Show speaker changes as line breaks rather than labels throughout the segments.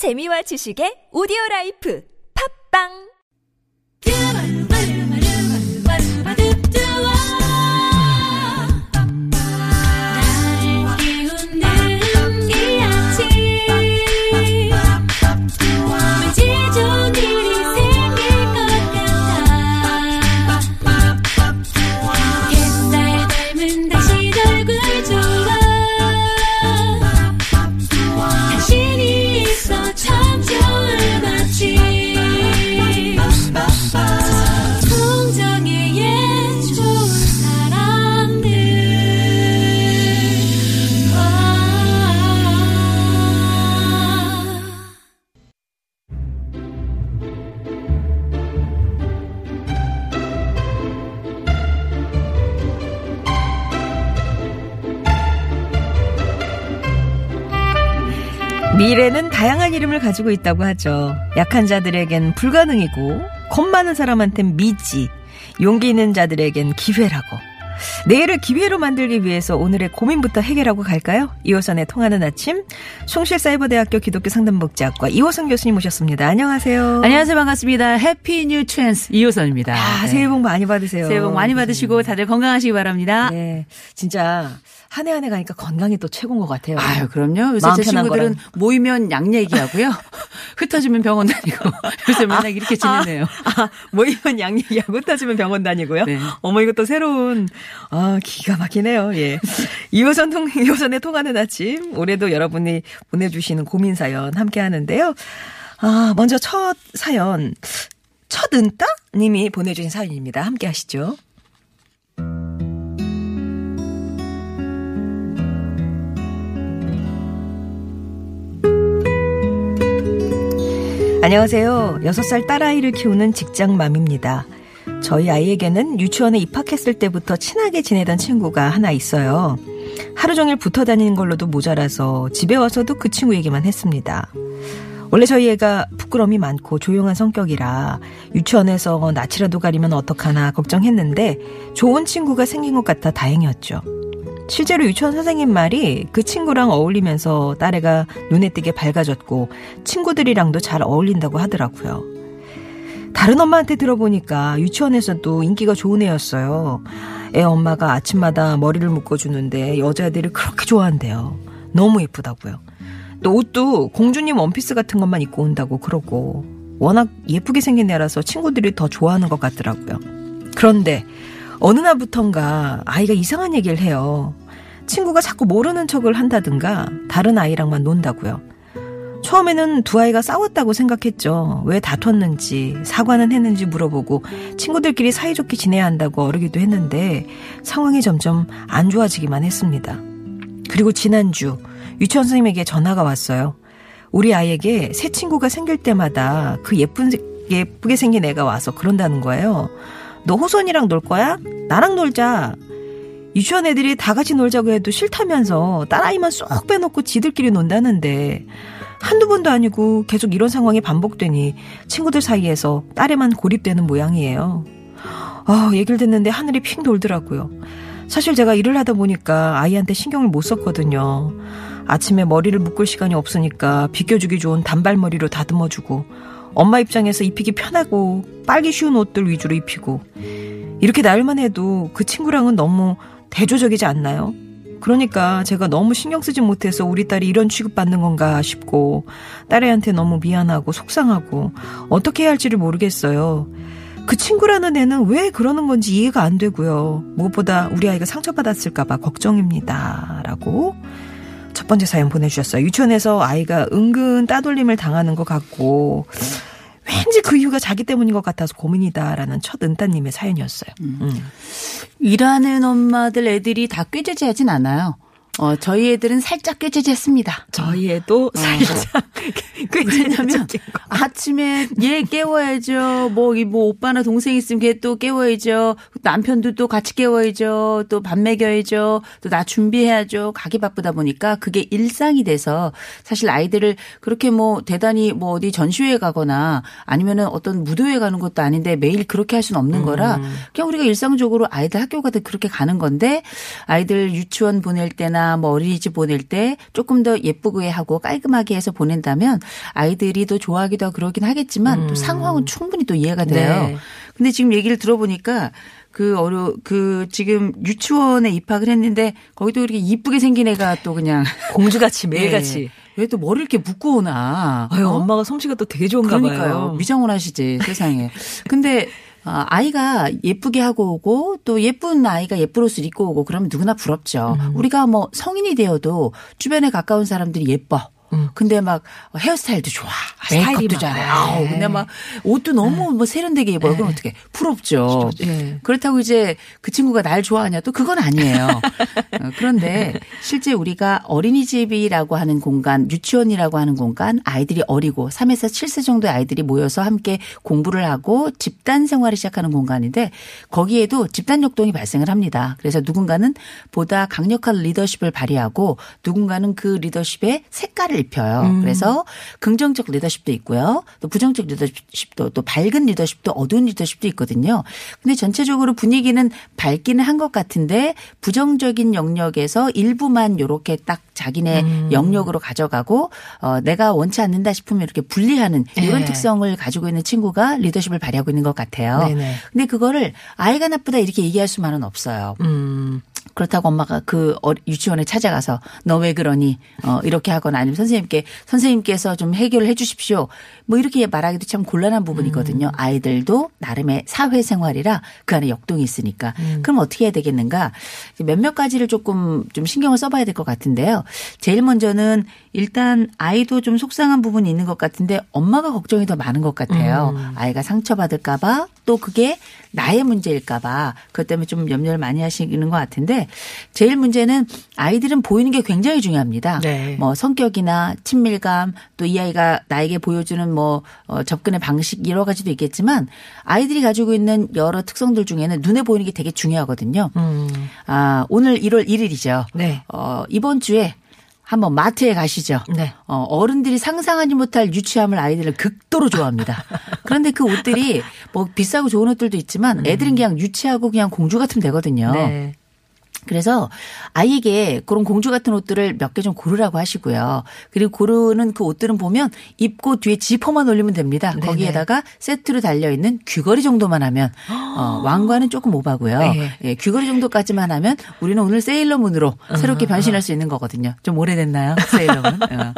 재미와 지식의 오디오 라이프. 팝빵
미래는 다양한 이름을 가지고 있다고 하죠. 약한 자들에겐 불가능이고, 겁 많은 사람한텐 미지, 용기 있는 자들에겐 기회라고. 내일을 기회로 만들기 위해서 오늘의 고민부터 해결하고 갈까요? 이호선의 통하는 아침, 숭실사이버대학교 기독교 상담복지학과 이호선 교수님 모셨습니다. 안녕하세요.
안녕하세요. 반갑습니다. happy new trans 이호선입니다.
아,
네.
새해 복 많이 받으세요.
새해 복 많이 받으시고 다들 건강하시기 바랍니다.
네. 진짜, 한 해 한 해 가니까 건강이 또 최고인 것 같아요.
아유, 그럼요. 요새 제 친구들은
거랑.
모이면 양 얘기하고요. 흩어지면 병원 다니고. 요새 맨날 이렇게 지내네요.
아, 모이면 양 얘기하고 따지면 병원 다니고요.
네.
어머 또 새로운 아 기가 막히네요. 예. 이호선 통 이호선의 통하는 아침 올해도 여러분이 보내주시는 고민 사연 함께 하는데요. 아 먼저 첫 사연 첫 은따 님이 보내주신 사연입니다. 함께 하시죠. 안녕하세요. 6살 딸아이를 키우는 직장맘입니다. 저희 아이에게는 유치원에 입학했을 때부터 친하게 지내던 친구가 하나 있어요. 하루 종일 붙어 다니는 걸로도 모자라서 집에 와서도 그 친구 얘기만 했습니다. 원래 저희 애가 부끄러움이 많고 조용한 성격이라 유치원에서 낯이라도 가리면 어떡하나 걱정했는데 좋은 친구가 생긴 것 같아 다행이었죠. 실제로 유치원 선생님 말이 그 친구랑 어울리면서 딸애가 눈에 띄게 밝아졌고 친구들이랑도 잘 어울린다고 하더라고요. 다른 엄마한테 들어보니까 유치원에서도 인기가 좋은 애였어요. 애 엄마가 아침마다 머리를 묶어주는데 여자애들이 그렇게 좋아한대요. 너무 예쁘다고요. 또 옷도 공주님 원피스 같은 것만 입고 온다고 그러고 워낙 예쁘게 생긴 애라서 친구들이 더 좋아하는 것 같더라고요. 그런데 어느 날부턴가 아이가 이상한 얘기를 해요. 친구가 자꾸 모르는 척을 한다든가 다른 아이랑만 논다고요. 처음에는 두 아이가 싸웠다고 생각했죠. 왜 다퉜는지, 사과는 했는지 물어보고 친구들끼리 사이좋게 지내야 한다고 어르기도 했는데 상황이 점점 안 좋아지기만 했습니다. 그리고 지난주 유치원 선생님에게 전화가 왔어요. 우리 아이에게 새 친구가 생길 때마다 그 예쁜, 예쁘게 생긴 애가 와서 그런다는 거예요. 너 호선이랑 놀 거야? 나랑 놀자. 유치원 애들이 다 같이 놀자고 해도 싫다면서 딸아이만 쏙 빼놓고 지들끼리 논다는데 한두 번도 아니고 계속 이런 상황이 반복되니 친구들 사이에서 딸에만 고립되는 모양이에요. 아, 얘기를 듣는데 하늘이 핑 돌더라고요. 사실 제가 일을 하다 보니까 아이한테 신경을 못 썼거든요. 아침에 머리를 묶을 시간이 없으니까 비껴주기 좋은 단발머리로 다듬어주고 엄마 입장에서 입히기 편하고 빨기 쉬운 옷들 위주로 입히고 이렇게 나열만 해도 그 친구랑은 너무 대조적이지 않나요? 그러니까 제가 너무 신경 쓰지 못해서 우리 딸이 이런 취급받는 건가 싶고 딸애한테 너무 미안하고 속상하고 어떻게 해야 할지를 모르겠어요. 그 친구라는 애는 왜 그러는 건지 이해가 안 되고요. 무엇보다 우리 아이가 상처받았을까봐 걱정입니다. 라고 첫 번째 사연 보내주셨어요. 유치원에서 아이가 은근 따돌림을 당하는 것 같고 왠지 그 이유가 자기 때문인 것 같아서 고민이다라는 첫 은따님의 사연이었어요. 음.
일하는 엄마들 애들이 다 꾀죄죄하진 않아요. 어, 저희 애들은 살짝 꾀죄죄했습니다.
저희 애도 살짝 그
왜냐면 아침에 아침에 얘 깨워야죠. 뭐, 이 뭐, 오빠나 동생 있으면 걔 또 깨워야죠. 남편도 또 같이 깨워야죠. 또 밥 먹여야죠. 또 나 준비해야죠. 가기 바쁘다 보니까 그게 일상이 돼서 사실 아이들을 그렇게 뭐 대단히 뭐 어디 전시회에 가거나 아니면은 어떤 무도회 가는 것도 아닌데 매일 그렇게 할 수는 없는 거라 그냥 우리가 일상적으로 아이들 학교 가듯 그렇게 가는 건데 아이들 유치원 보낼 때나 뭐 어린이집 보낼 때 조금 더 예쁘게 하고 깔끔하게 해서 보낸다면 아이들이 더 좋아하기도 하고 그러긴 하겠지만 또 상황은 충분히 또 이해가 돼요.
네.
근데 지금 얘기를 들어보니까 그 어려 그 지금 유치원에 입학을 했는데 거기도 이렇게 이쁘게 생긴 애가 또 그냥
공주같이 매일같이.
왜또 머리를 이렇게 묶고 오나?
아유,
어?
엄마가 솜씨가 또 되게 좋은가
그러니까요.
봐요.
미장원 하시지 세상에. 근데 아, 아이가 예쁘게 하고 오고 또 예쁜 아이가 예쁜 옷을 입고 오고 그러면 누구나 부럽죠.
음.
우리가 뭐 성인이 되어도 주변에 가까운 사람들이 예뻐. 근데 막 헤어스타일도 좋아.
음. 스타일이
메이크업도
막,
잘해.
네.
아우, 근데 막 옷도 너무 뭐 세련되게 입어요. 그럼 어떻게? 부럽죠.
예.
그렇다고 이제 그 친구가 날 좋아하냐 또 그건 아니에요. 어, 그런데 실제 우리가 어린이집이라고 하는 공간, 유치원이라고 하는 공간, 아이들이 어리고 3에서 7세 정도의 아이들이 모여서 함께 공부를 하고 집단 생활을 시작하는 공간인데 거기에도 집단 역동이 발생을 합니다. 그래서 누군가는 보다 강력한 리더십을 발휘하고 누군가는 그 리더십에 색깔을 입혀요. 그래서 긍정적 리더십도 있고요. 또 부정적 리더십도 또 밝은 리더십도 어두운 리더십도 있거든요. 근데 전체적으로 분위기는 밝기는 한 것 같은데 부정적인 영역에서 일부만 요렇게 딱 자기네 영역으로 가져가고 어 내가 원치 않는다 싶으면 이렇게 분리하는 이런
예.
특성을 가지고 있는 친구가 리더십을 발휘하고 있는 것 같아요.
네네.
근데 그거를 아이가 나쁘다 이렇게 얘기할 수만은 없어요.
음.
그렇다고 엄마가 그 어- 유치원에 찾아가서 너 왜 그러니 어 이렇게 하거나 아니면 선생님께 선생님께서 좀 해결을 해 주십시오. 뭐 이렇게 말하기도 참 곤란한 부분이거든요. 아이들도 나름의 사회생활이라 그 안에 역동이 있으니까. 그럼 어떻게 해야 되겠는가? 몇몇 가지를 조금 좀 신경을 써 봐야 될 것 같은데요. 제일 먼저는 일단 아이도 좀 속상한 부분이 있는 것 같은데 엄마가 걱정이 더 많은 것 같아요. 아이가 상처받을까 봐 또 그게 나의 문제일까 봐 그것 때문에 좀 염려를 많이 하시는 것 같은데 제일 문제는 아이들은 보이는 게 굉장히 중요합니다.
네.
뭐 성격이나 친밀감 또 이 아이가 나에게 보여주는 뭐 어, 접근의 방식 여러 가지도 있겠지만 아이들이 가지고 있는 여러 특성들 중에는 눈에 보이는 게 되게 중요하거든요.
음.
아 오늘 1월 1일이죠.
네.
어, 이번 주에 한번 마트에 가시죠.
네.
어, 어른들이 상상하지 못할 유치함을 아이들을 극도로 좋아합니다. 그런데 그 옷들이 뭐 비싸고 좋은 옷들도 있지만 애들은 그냥 유치하고 그냥 공주 같으면 되거든요.
네.
그래서 아이에게 그런 공주 같은 옷들을 몇 개 좀 고르라고 하시고요. 그리고 고르는 그 옷들은 보면 입고 뒤에 지퍼만 올리면 됩니다.
네네.
거기에다가 세트로 달려 있는 귀걸이 정도만 하면 어, 왕관은 조금 오바고요.
네.
예, 귀걸이 정도까지만 하면 우리는 오늘 세일러문으로 새롭게 변신할 수 있는 거거든요. 좀 오래됐나요? 세일러문. 어.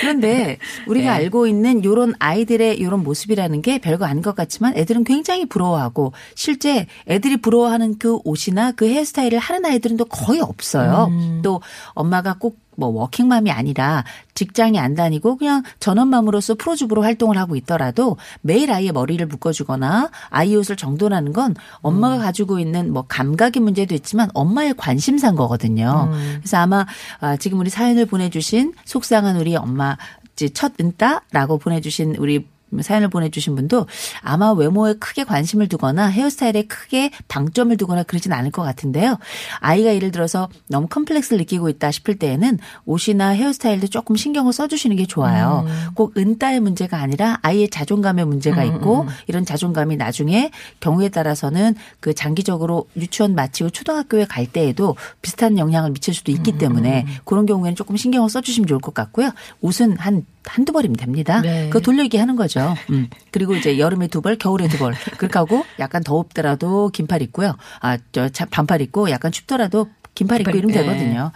그런데 우리가
네.
알고 있는 요런 아이들의 요런 모습이라는 게 별거 아닌 것 같지만 애들은 굉장히 부러워하고 실제 애들이 부러워하는 그 옷이나 그 헤어스타일을 하는 아이들은 또 거의 없어요. 또 엄마가 꼭 뭐 워킹맘이 아니라 직장에 안 다니고 그냥 전업맘으로서 프로주부로 활동을 하고 있더라도 매일 아이의 머리를 묶어주거나 아이 옷을 정돈하는 건 엄마가 가지고 있는 뭐 감각의 문제도 있지만 엄마의 관심사인 거거든요. 그래서 아마 아, 지금 우리 사연을 보내주신 속상한 우리 엄마 첫 은따라고 보내주신 우리 사연을 보내주신 분도 아마 외모에 크게 관심을 두거나 헤어스타일에 크게 방점을 두거나 그러진 않을 것 같은데요. 아이가 예를 들어서 너무 컴플렉스를 느끼고 있다 싶을 때에는 옷이나 헤어스타일도 조금 신경을 써주시는 게 좋아요. 꼭 은따의 문제가 아니라 아이의 자존감의 문제가 있고 이런 자존감이 나중에 경우에 따라서는 그 장기적으로 유치원 마치고 초등학교에 갈 때에도 비슷한 영향을 미칠 수도 있기 때문에 그런 경우에는 조금 신경을 써주시면 좋을 것 같고요. 옷은 한 한두 벌이면 됩니다.
네.
그거 돌려입기 하는 거죠. 음. 그리고 이제 여름에 두 벌, 겨울에 두 벌. 그렇게 하고 약간 더웁더라도 긴팔 입고요. 아, 저 차- 반팔 입고 약간 춥더라도 긴팔 입고 이러면
네.
되거든요.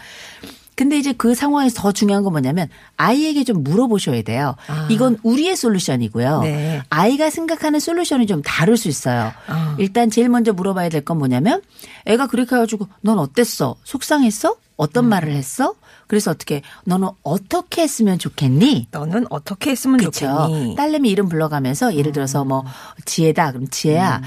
근데 이제 그 상황에서 더 중요한 건 뭐냐면 아이에게 좀 물어보셔야 돼요.
아.
이건 우리의 솔루션이고요.
네.
아이가 생각하는 솔루션이 좀 다를 수 있어요.
아.
일단 제일 먼저 물어봐야 될 건 뭐냐면 애가 그렇게 해가지고 넌 어땠어? 속상했어? 어떤
음.
말을 했어? 그래서 어떻게 너는 어떻게 했으면 좋겠니?
너는 어떻게 했으면
그렇죠.
좋겠니?
딸내미 이름 불러가면서 예를 들어서 뭐 지혜다 그럼 지혜야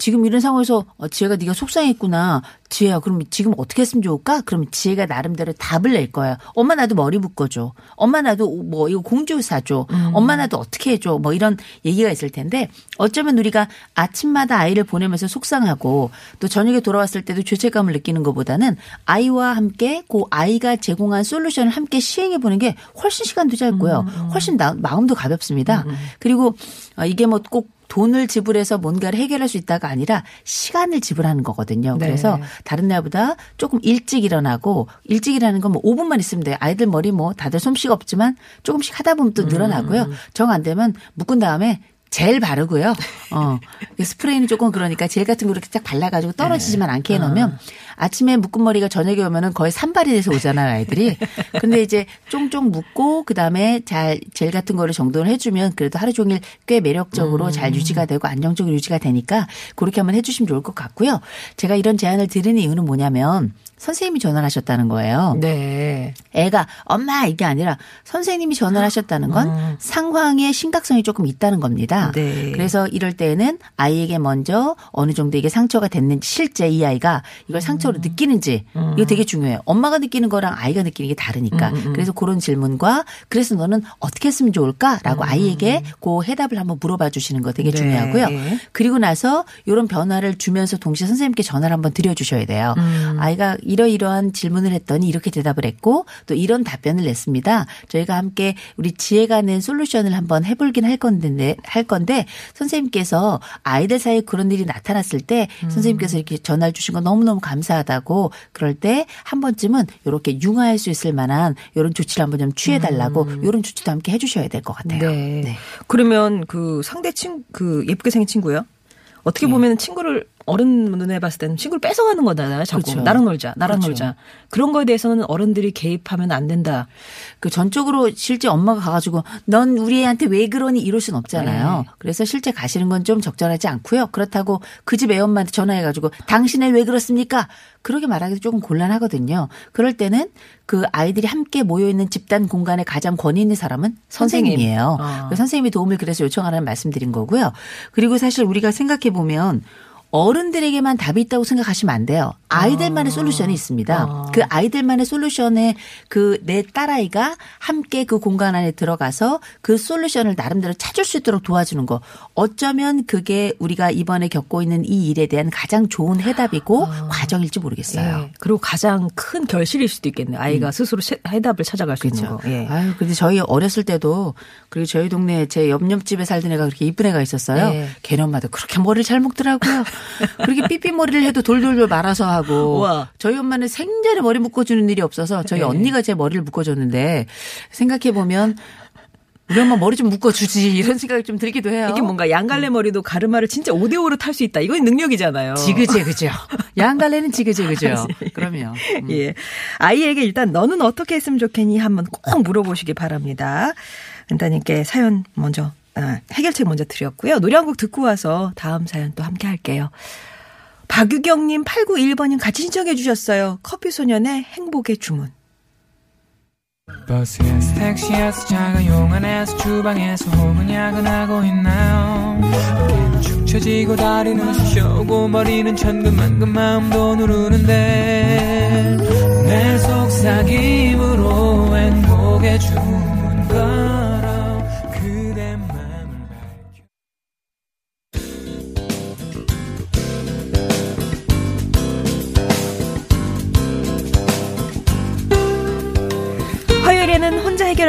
지금 이런 상황에서 어, 지혜가 네가 속상했구나. 지혜야 그럼 지금 어떻게 했으면 좋을까? 그럼 지혜가 나름대로 답을 낼 거예요. 엄마 나도 머리 묶어줘. 엄마 나도 뭐 이거 공주 사줘. 엄마 나도 어떻게 해줘. 뭐 이런 얘기가 있을 텐데 어쩌면 우리가 아침마다 아이를 보내면서 속상하고 또 저녁에 돌아왔을 때도 죄책감을 느끼는 것보다는 아이와 함께 그 아이가 제공한 솔루션을 함께 시행해 보는 게 훨씬 시간도 짧고요. 훨씬 나- 마음도 가볍습니다. 그리고 어, 이게 뭐꼭 돈을 지불해서 뭔가를 해결할 수 있다가 아니라 시간을 지불하는 거거든요.
네.
그래서 다른 날보다 조금 일찍 일어나고 일찍 일어나는 건뭐 5분만 있으면 돼요. 아이들 머리 뭐 다들 솜씨가 없지만 조금씩 하다 보면 또 늘어나고요. 정안 되면 묶은 다음에 젤 바르고요. 어. 스프레이는 조금 그러니까 젤 같은 거 이렇게 딱 발라가지고 떨어지지만 않게 해놓으면 아침에 묶은 머리가 저녁에 오면은 거의 산발이 돼서 오잖아요, 아이들이. 근데 이제 쫑쫑 묶고 그 다음에 잘 젤 같은 거를 정돈을 해주면 그래도 하루 종일 꽤 매력적으로 잘 유지가 되고 안정적으로 유지가 되니까 그렇게 한번 해주시면 좋을 것 같고요. 제가 이런 제안을 드리는 이유는 뭐냐면 선생님이 전화를 하셨다는 거예요.
네.
애가 엄마 이게 아니라 선생님이 전화를 하셨다는 건 상황의 심각성이 조금 있다는 겁니다.
네.
그래서 이럴 때는 아이에게 먼저 어느 정도 이게 상처가 됐는지 실제 이 아이가 이걸 상처로 느끼는지 이거 되게 중요해요. 엄마가 느끼는 거랑 아이가 느끼는 게 다르니까. 그래서 그런 질문과 그래서 너는 어떻게 했으면 좋을까라고 아이에게 그 해답을 한번 물어봐 주시는 거 되게
네.
중요하고요. 그리고 나서 이런 변화를 주면서 동시에 선생님께 전화를 한번 드려 주셔야 돼요. 아이가 이러이러한 질문을 했더니 이렇게 대답을 했고 또 이런 답변을 냈습니다. 저희가 함께 우리 지혜가 낸 솔루션을 한번 해볼긴 할 건데 할 건데 선생님께서 아이들 사이에 그런 일이 나타났을 때 선생님께서 이렇게 전화를 주신 거 너무 너무 감사하다고 그럴 때 한 번쯤은 이렇게 융화할 수 있을 만한 이런 조치를 한번 좀 취해달라고 이런 조치도 함께 해주셔야 될 것 같아요.
네. 그러면 그 상대 친, 그 예쁘게 생긴 친구요? 어떻게
네.
보면 친구를 어른 눈에 봤을 때는 친구를 뺏어가는 거잖아요. 자꾸
그렇죠.
나랑 놀자, 나랑
그렇죠.
놀자. 그런 거에 대해서는 어른들이 개입하면 안 된다.
그 전적으로 실제 엄마가 가가지고 넌 우리 애한테 왜 그러니 이럴 순 없잖아요.
네.
그래서 실제 가시는 건 좀 적절하지 않고요. 그렇다고 그 집 애엄마한테 전화해가지고 당신은 왜 그렇습니까? 그렇게 말하기도 조금 곤란하거든요. 그럴 때는 그 아이들이 함께 모여 있는 집단 공간에 가장 권위 있는 사람은
선생님.
선생님이에요.
아.
그 선생님이 도움을 그래서 요청하라는 말씀드린 거고요. 그리고 사실 우리가 생각해 보면 어른들에게만 답이 있다고 생각하시면 안 돼요. 아이들만의 솔루션이 있습니다. 그 아이들만의 솔루션에 그 내 딸아이가 함께 그 공간 안에 들어가서 그 솔루션을 나름대로 찾을 수 있도록 도와주는 거. 어쩌면 그게 우리가 이번에 겪고 있는 이 일에 대한 가장 좋은 해답이고 과정일지 모르겠어요.
예. 그리고 가장 큰 결실일 수도 있겠네요. 아이가 스스로 세- 해답을 찾아갈 수 있는
음. 그렇죠.
거. 예.
아유, 근데 저희 어렸을 때도 그리고 저희 동네에 제 옆옆집에 살던 애가 그렇게 이쁜 애가 있었어요.
예.
걔네 엄마도 그렇게 머리를 잘 묶더라고요. 그렇게 삐삐 머리를 해도 돌돌돌 말아서 하고
우와.
저희 엄마는 생전에 머리 묶어주는 일이 없어서 저희
예.
언니가 제 머리를 묶어줬는데 생각해 보면 우리 엄마 머리 좀 묶어주지 이런 생각이 좀 들기도 해요.
이게 뭔가 양갈래 머리도 가르마를 진짜 5대5로 탈 수 있다. 이건 능력이잖아요.
지그재 그죠. 양갈래는 지그재 그죠. 그럼요. 음.
예. 아이에게 일단 너는 어떻게 했으면 좋겠니 한번 꼭 물어보시기 바랍니다. 은따님께 사연 먼저 아, 해결책 먼저 드렸고요. 노래 한 곡 듣고 와서 다음 사연 또 함께 할게요. 박유경님 8921번님 같이 신청해 주셨어요. 커피소년의 행복의 주문.
버스에서 택시에서 자가용 안에서 주방에서 혹은 야근하고 있나요 축 처지고 다리는 쑤셔오고 머리는 천근만근 마음도 누르는데 내 속삭임으로 행복의 주문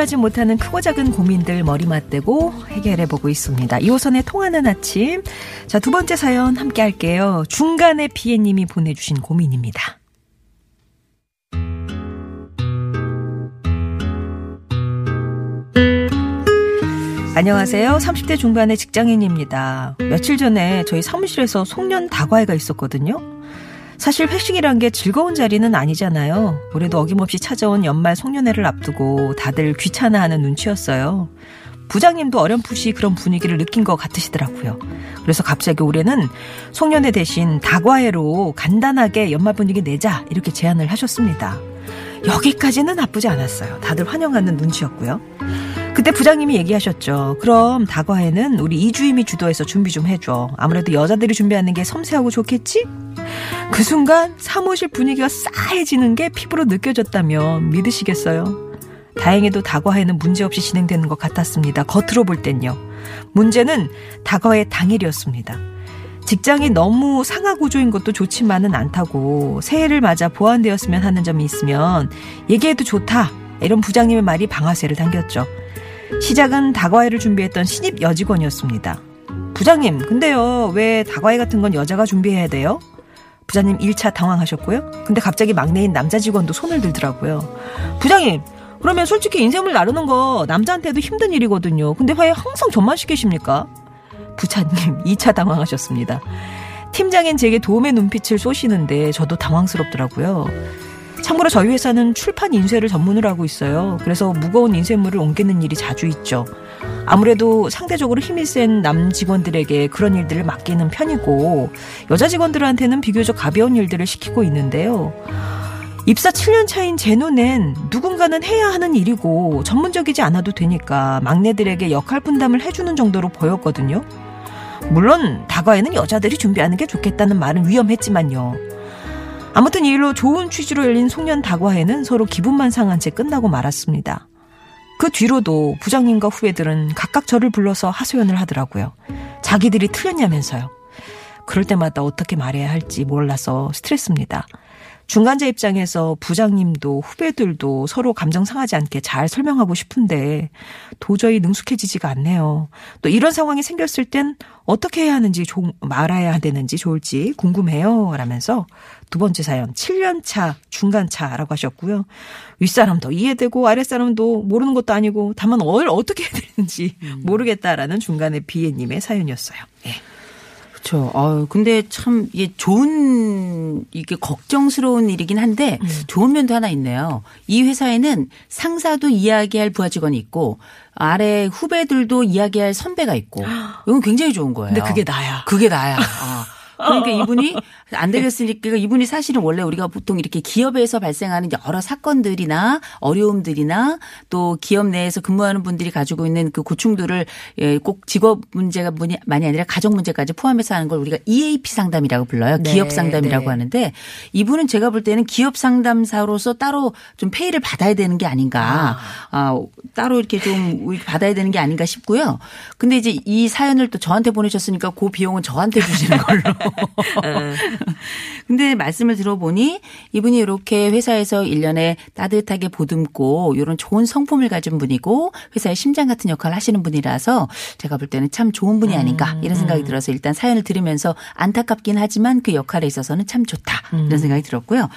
해결하지 못하는 크고 작은 고민들 머리 맞대고 해결해 보고 있습니다. 이호선의 통하는 아침. 자, 두 번째 사연 함께 할게요. 중간에 피해님이 보내주신 고민입니다. 안녕하세요. 30대 중반의 직장인입니다. 며칠 전에 저희 사무실에서 송년 다과회가 있었거든요. 사실 회식이란 게 즐거운 자리는 아니잖아요. 올해도 어김없이 찾아온 연말 송년회를 앞두고 다들 귀찮아하는 눈치였어요. 부장님도 어렴풋이 그런 분위기를 느낀 것 같으시더라고요. 그래서 갑자기 올해는 송년회 대신 다과회로 간단하게 연말 분위기 내자 이렇게 제안을 하셨습니다. 여기까지는 나쁘지 않았어요. 다들 환영하는 눈치였고요. 그때 부장님이 얘기하셨죠. 그럼 다과회는 우리 이주임이 주도해서 준비 좀 해줘. 아무래도 여자들이 준비하는 게 섬세하고 좋겠지? 그 순간 사무실 분위기가 싸해지는 게 피부로 느껴졌다면 믿으시겠어요? 다행히도 다과회는 문제없이 진행되는 것 같았습니다. 겉으로 볼 땐요. 문제는 다과회 당일이었습니다. 직장이 너무 상하 구조인 것도 좋지만은 않다고 새해를 맞아 보완되었으면 하는 점이 있으면 얘기해도 좋다. 이런 부장님의 말이 방아쇠를 당겼죠. 시작은 다과회를 준비했던 신입 여직원이었습니다. 부장님, 근데요, 왜 다과회 같은 건 여자가 준비해야 돼요? 부장님 1차 당황하셨고요. 근데 갑자기 막내인 남자 직원도 손을 들더라고요. 부장님, 그러면 솔직히 인생을 나누는 거 남자한테도 힘든 일이거든요. 근데 왜 항상 저만 시키십니까? 부차님 2차 당황하셨습니다. 팀장인 제게 도움의 눈빛을 쏘시는데 저도 당황스럽더라고요. 참고로 저희 회사는 출판 인쇄를 전문으로 하고 있어요. 그래서 무거운 인쇄물을 옮기는 일이 자주 있죠. 아무래도 상대적으로 힘이 센 남 직원들에게 그런 일들을 맡기는 편이고 여자 직원들한테는 비교적 가벼운 일들을 시키고 있는데요. 입사 7년 차인 제 눈엔 누군가는 해야 하는 일이고 전문적이지 않아도 되니까 막내들에게 역할 분담을 해주는 정도로 보였거든요. 물론 다과에는 여자들이 준비하는 게 좋겠다는 말은 위험했지만요. 아무튼 이 일로 좋은 취지로 열린 송년 다과회는 서로 기분만 상한 채 끝나고 말았습니다. 그 뒤로도 부장님과 후배들은 각각 저를 불러서 하소연을 하더라고요. 자기들이 틀렸냐면서요. 그럴 때마다 어떻게 말해야 할지 몰라서 스트레스입니다. 중간자 입장에서 부장님도 후배들도 서로 감정 상하지 않게 잘 설명하고 싶은데 도저히 능숙해지지가 않네요. 또 이런 상황이 생겼을 땐 어떻게 해야 하는지 조- 말아야 되는지 좋을지 궁금해요. 라면서 두 번째 사연 7년차 중간차라고 하셨고요. 윗사람도 이해되고 아랫사람도 모르는 것도 아니고 다만 뭘 어떻게 해야 되는지 모르겠다라는 중간의 비애님의 사연이었어요. 예.
그렇죠. 어, 근데 참 이게 좋은 이게 걱정스러운 일이긴 한데 좋은 면도 하나 있네요. 이 회사에는 상사도 이야기할 부하 직원이 있고 아래 후배들도 이야기할 선배가 있고 이건 굉장히 좋은 거예요.
근데 그게 나야.
그게 나야. 어. 그러니까 이분이 안 되겠으니까 이분이 사실은 원래 우리가 보통 이렇게 기업에서 발생하는 여러 사건들이나 어려움들이나 또 기업 내에서 근무하는 분들이 가지고 있는 그 고충들을 예, 꼭 직업 문제가 많이 아니라 가정 문제까지 포함해서 하는 걸 우리가 EAP 상담이라고 불러요.
네,
기업 상담이라고
네.
하는데 이분은 제가 볼 때는 기업 상담사로서 따로 좀 페이를 받아야 되는 게 아닌가. 아, 따로 이렇게 좀 받아야 되는 게 아닌가 싶고요. 근데 이제 이 사연을 또 저한테 보내셨으니까 그 비용은 저한테 주시는 걸로. 근데 말씀을 들어보니 이분이 이렇게 회사에서 1년에 따뜻하게 보듬고 이런 좋은 성품을 가진 분이고 회사의 심장 같은 역할을 하시는 분이라서 제가 볼 때는 참 좋은 분이 아닌가 이런 생각이 들어서 일단 사연을 들으면서 안타깝긴 하지만 그 역할에 있어서는 참 좋다 이런 생각이 들었고요.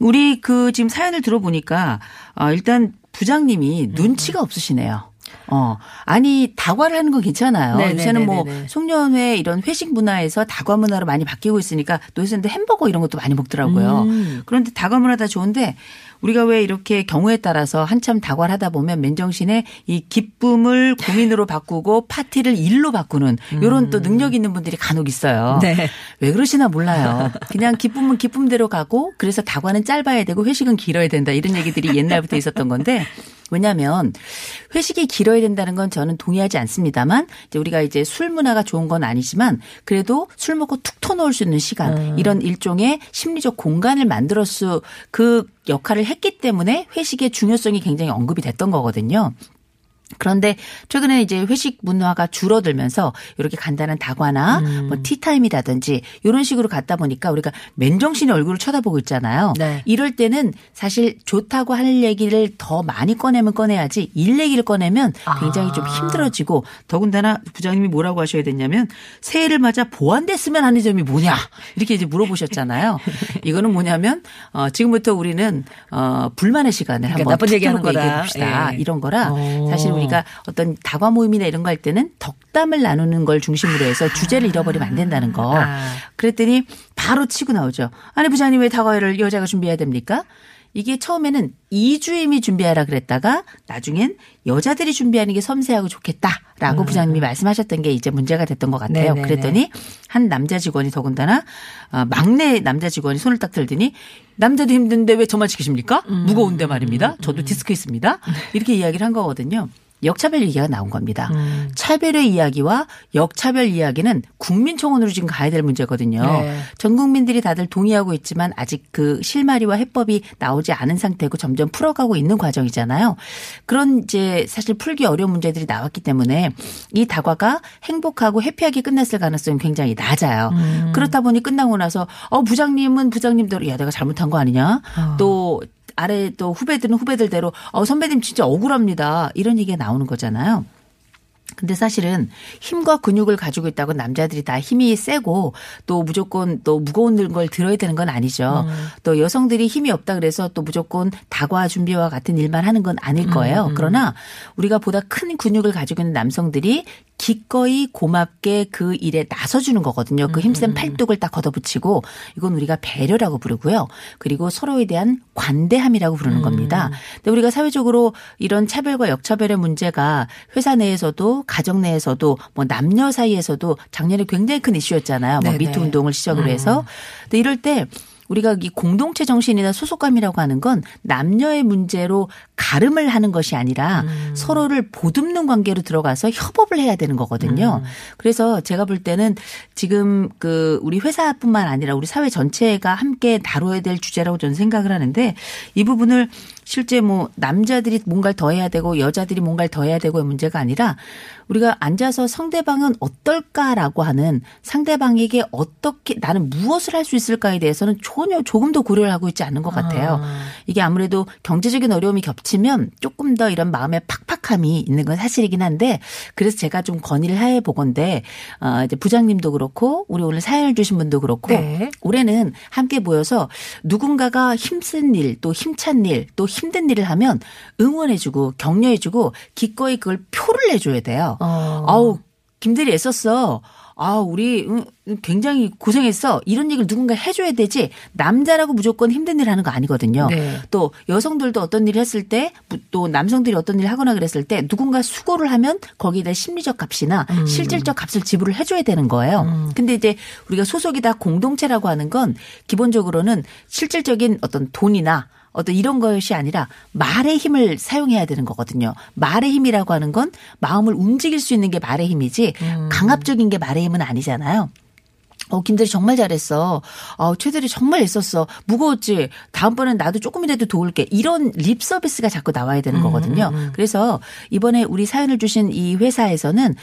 우리 그 지금 사연을 들어보니까 어, 일단 부장님이 눈치가 없으시네요. 어. 아니, 다과를 하는 건 괜찮아요.
네네네네네.
요새는 뭐 송년회 이런 회식 문화에서 다과 문화로 많이 바뀌고 있으니까 또 요새는 햄버거 이런 것도 많이 먹더라고요.
음.
그런데 다과 문화 다 좋은데 우리가 왜 이렇게 경우에 따라서 한참 다과를 하다 보면 맨정신에 이 기쁨을 고민으로 바꾸고 파티를 일로 바꾸는 이런 또 능력 있는 분들이 간혹 있어요.
네.
왜 그러시나 몰라요. 그냥 기쁨은 기쁨대로 가고 그래서 다과는 짧아야 되고 회식은 길어야 된다 이런 얘기들이 옛날부터 있었던 건데 왜냐하면 회식이 길어야 된다는 건 저는 동의하지 않습니다만 이제 우리가 이제 술 문화가 좋은 건 아니지만 그래도 술 먹고 툭 터놓을 수 있는 시간 이런 일종의 심리적 공간을 만들었수 그 역할을 했기 때문에 회식의 중요성이 굉장히 언급이 됐던 거거든요. 그런데 최근에 이제 회식 문화가 줄어들면서 이렇게 간단한 다과나 뭐 티타임이라든지 이런 식으로 갔다 보니까 우리가 맨정신에 얼굴을 쳐다보고 있잖아요.
네.
이럴 때는 사실 좋다고 할 얘기를 더 많이 꺼내면 꺼내야지 일 얘기를 꺼내면 굉장히 좀 힘들어지고 더군다나 부장님이 뭐라고 하셔야 됐냐면 새해를 맞아 보완됐으면 하는 점이 뭐냐 이렇게 이제 물어보셨잖아요. 이거는 뭐냐면 어 지금부터 우리는 어 불만의 시간을
그러니까
한번
나쁜
툭
얘기하는 거다.
얘기해 봅시다.
예.
이런 거라
어.
사실 우리가 어떤 다과 모임이나 이런 거 할 때는 덕담을 나누는 걸 중심으로 해서 주제를 잃어버리면 안 된다는 거.
아.
그랬더니 바로 치고 나오죠. 아니 부장님 왜 다과를 여자가 준비해야 됩니까? 이게 처음에는 이주임이 준비하라 그랬다가 나중엔 여자들이 준비하는 게 섬세하고 좋겠다라고 부장님이 말씀하셨던 게 이제 문제가 됐던 것 같아요.
음. 네네네.
그랬더니 한 남자 직원이 더군다나 어, 막내 남자 직원이 손을 딱 들더니 남자도 힘든데 왜 저만 시키십니까?
음.
무거운데 말입니다. 저도 디스크 있습니다. 이렇게 이야기를 한 거거든요. 역차별 얘기가 나온 겁니다.
음.
차별의 이야기와 역차별 이야기는 국민청원으로 지금 가야 될 문제거든요.
네.
전 국민들이 다들 동의하고 있지만 아직 그 실마리와 해법이 나오지 않은 상태고 점점 풀어가고 있는 과정이잖아요. 그런 이제 사실 풀기 어려운 문제들이 나왔기 때문에 이 다과가 행복하고 해피하게 끝났을 가능성이 굉장히 낮아요. 그렇다 보니 끝나고 나서 어 부장님은 부장님대로 야 내가 잘못한 거 아니냐? 또 아래 또 후배들은 후배들대로 어 선배님 진짜 억울합니다. 이런 얘기가 나오는 거잖아요. 근데 사실은 힘과 근육을 가지고 있다고 남자들이 다 힘이 세고 또 무조건 또 무거운 걸 들어야 되는 건 아니죠. 또 여성들이 힘이 없다 그래서 또 무조건 다과 준비와 같은 일만 하는 건 아닐 거예요. 그러나 우리가 보다 큰 근육을 가지고 있는 남성들이 기꺼이 고맙게 그 일에 나서주는 거거든요. 그 힘센 팔뚝을 딱 걷어붙이고 이건 우리가 배려라고 부르고요. 그리고 서로에 대한 관대함이라고 부르는 겁니다. 근데 우리가 사회적으로 이런 차별과 역차별의 문제가 회사 내에서도 가정 내에서도 뭐 남녀 사이에서도 작년에 굉장히 큰 이슈였잖아요. 뭐
네네.
미투 운동을 시작으로 해서. 근데 이럴 때 우리가 이 공동체 정신이나 소속감이라고 하는 건 남녀의 문제로 가름을 하는 것이 아니라 서로를 보듬는 관계로 들어가서 협업을 해야 되는 거거든요. 그래서 제가 볼 때는 지금 그 우리 회사뿐만 아니라 우리 사회 전체가 함께 다뤄야 될 주제라고 저는 생각을 하는데 이 부분을 실제 뭐 남자들이 뭔가를 더 해야 되고 여자들이 뭔가를 더 해야 되고의 문제가 아니라 우리가 앉아서 상대방은 어떨까라고 하는 상대방에게 어떻게 나는 무엇을 할 수 있을까에 대해서는 전혀 조금도 고려를 하고 있지 않는 것 같아요. 이게 아무래도 경제적인 어려움이 겹치면 조금 더 이런 마음의 팍팍함이 있는 건 사실이긴 한데 그래서 제가 좀 건의를 해 보건데 어 이제 부장님도 그렇고 우리 오늘 사연을 주신 분도 그렇고
네.
올해는 함께 모여서 누군가가 힘센 일, 또 힘찬 일, 또 힘든 일을 하면 응원해주고 격려해주고 기꺼이 그걸 표를 내줘야 돼요.
어.
아우 김대리 애썼어. 아, 우리 응, 굉장히 고생했어. 이런 얘기를 누군가 해줘야 되지. 남자라고 무조건 힘든 일 하는 거 아니거든요.
네.
또 여성들도 어떤 일을 했을 때 또 남성들이 어떤 일을 하거나 그랬을 때 누군가 수고를 하면 거기에 대한 심리적 값이나
음.
실질적 값을 지불을 해줘야 되는 거예요. 근데 이제 우리가 소속이 다 공동체라고 하는 건 기본적으로는 실질적인 어떤 돈이나 어떤 이런 것이 아니라 말의 힘을 사용해야 되는 거거든요. 말의 힘이라고 하는 건 마음을 움직일 수 있는 게 말의 힘이지
음.
강압적인 게 말의 힘은 아니잖아요. 어, 김대리 정말 잘했어. 어, 최대리 정말 애썼어. 무거웠지. 다음번엔 나도 조금이라도 도울게. 이런 립 서비스가 자꾸 나와야 되는
음,
거거든요. 그래서 이번에 우리 사연을 주신 이 회사에서는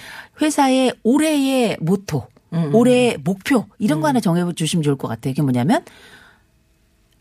회사의 올해의 모토,
음,
올해의 목표 이런 거 하나 정해 주시면 좋을 것 같아요. 이게 뭐냐면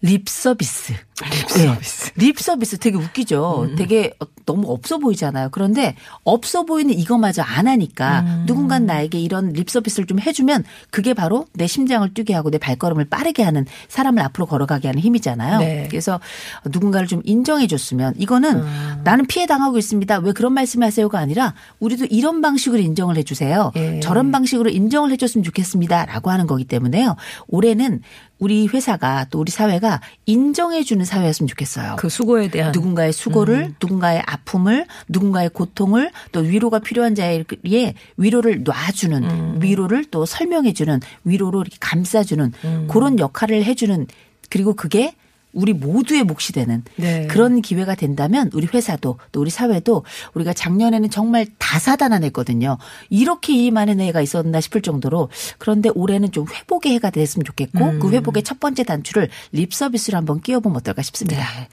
lip service. lip service. lip service 되게 웃기죠. 되게 너무 없어 보이잖아요. 그런데 없어 보이는 이거마저 안 하니까 누군가 나에게 이런 lip service를 좀 해주면 그게 바로 내 심장을 뛰게 하고 내 발걸음을 빠르게 하는 사람을 앞으로 걸어가게 하는 힘이잖아요.
네.
그래서 누군가를 좀 인정해 줬으면 이거는 나는 피해 당하고 있습니다. 왜 그런 말씀 하세요가 아니라 우리도 이런 방식으로 인정을 해 주세요.
예.
저런 방식으로 인정을 해 줬으면 좋겠습니다 라고 하는 거기 때문에요. 올해는 우리 회사가 또 우리 사회가 인정해 주는 사회였으면 좋겠어요.
그 수고에 대한.
누군가의 수고를, 누군가의 아픔을, 누군가의 고통을 또 위로가 필요한 자에게 위로를 놔주는 위로를 또 설명해주는 위로로 이렇게 감싸주는 그런 역할을 해주는 그리고 그게 우리 모두의 몫이 되는
네.
그런 기회가 된다면 우리 회사도 또 우리 사회도 우리가 작년에는 정말 다사다난했거든요. 이렇게 이 많은 해가 있었나 싶을 정도로 그런데 올해는 좀 회복의 해가 됐으면 좋겠고 그 회복의 첫 번째 단추를 lip service로 한번 끼워보면 어떨까 싶습니다.
네.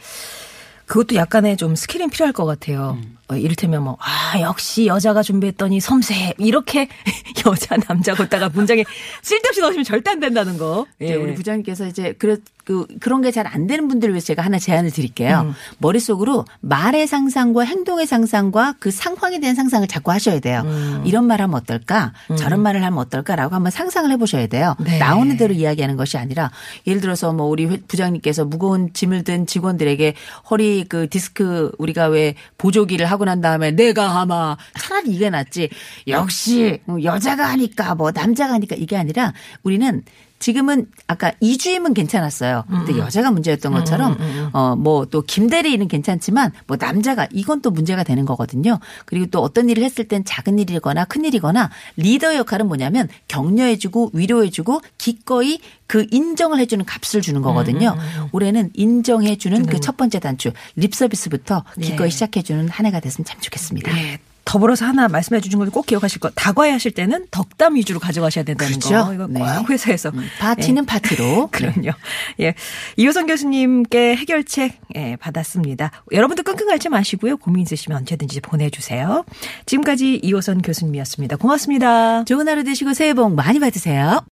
그것도 약간의 좀 skill이 필요할 것 같아요. 어, 이를테면 뭐, 아, 역시 여자가 준비했더니 섬세. 이렇게 여자, 남자 갖다가 문장에 쓸데없이 넣으시면 절대 안 된다는 거.
이제
예.
우리 부장님께서 이제 그래 그 그런 게 잘 안 되는 분들을 위해서 제가 하나 제안을 드릴게요. 머릿속으로 말의 상상과 행동의 상상과 그 상황에 대한 상상을 자꾸 하셔야 돼요. 이런 말 하면 어떨까? 저런 말을 하면 어떨까라고 한번 상상을 해 보셔야 돼요.
네.
나오는 대로 이야기하는 것이 아니라 예를 들어서 뭐 우리 회- 부장님께서 무거운 짐을 든 직원들에게 허리 그 디스크 우리가 왜 보조기를 하고 난 다음에 내가 아마 차라리 이게 낫지. 역시 여자가 하니까 뭐 남자가 하니까 이게 아니라 우리는 지금은 아까 이주임은 괜찮았어요.
음,
근데 여자가 문제였던 것처럼 어뭐 또 김대리는 괜찮지만 뭐 남자가 이건 또 문제가 되는 거거든요. 그리고 또 어떤 일을 했을 땐 작은 일이거나 큰 일이거나 리더 역할은 뭐냐면 격려해주고 위로해주고 기꺼이 그 인정을 해주는 값을 주는 거거든요. 올해는 인정해주는 그 첫 번째 단추 립 서비스부터 기꺼이
네.
시작해주는 한 해가 됐으면 참 좋겠습니다.
예. 더불어서 하나 말씀해 주신 걸 꼭 기억하실 거. 다과에 하실 때는 덕담 위주로 가져가셔야 된다는
그렇죠.
거. 이거
네.
꼭 회사에서.
음, 파티는 파티로.
그럼요. 예. 이호선 교수님께 해결책 예, 받았습니다. 여러분도 끙끙 앓지 마시고요. 고민 있으시면 언제든지 보내주세요. 지금까지 이호선 교수님이었습니다. 고맙습니다.
좋은 하루 되시고 새해 복 많이 받으세요.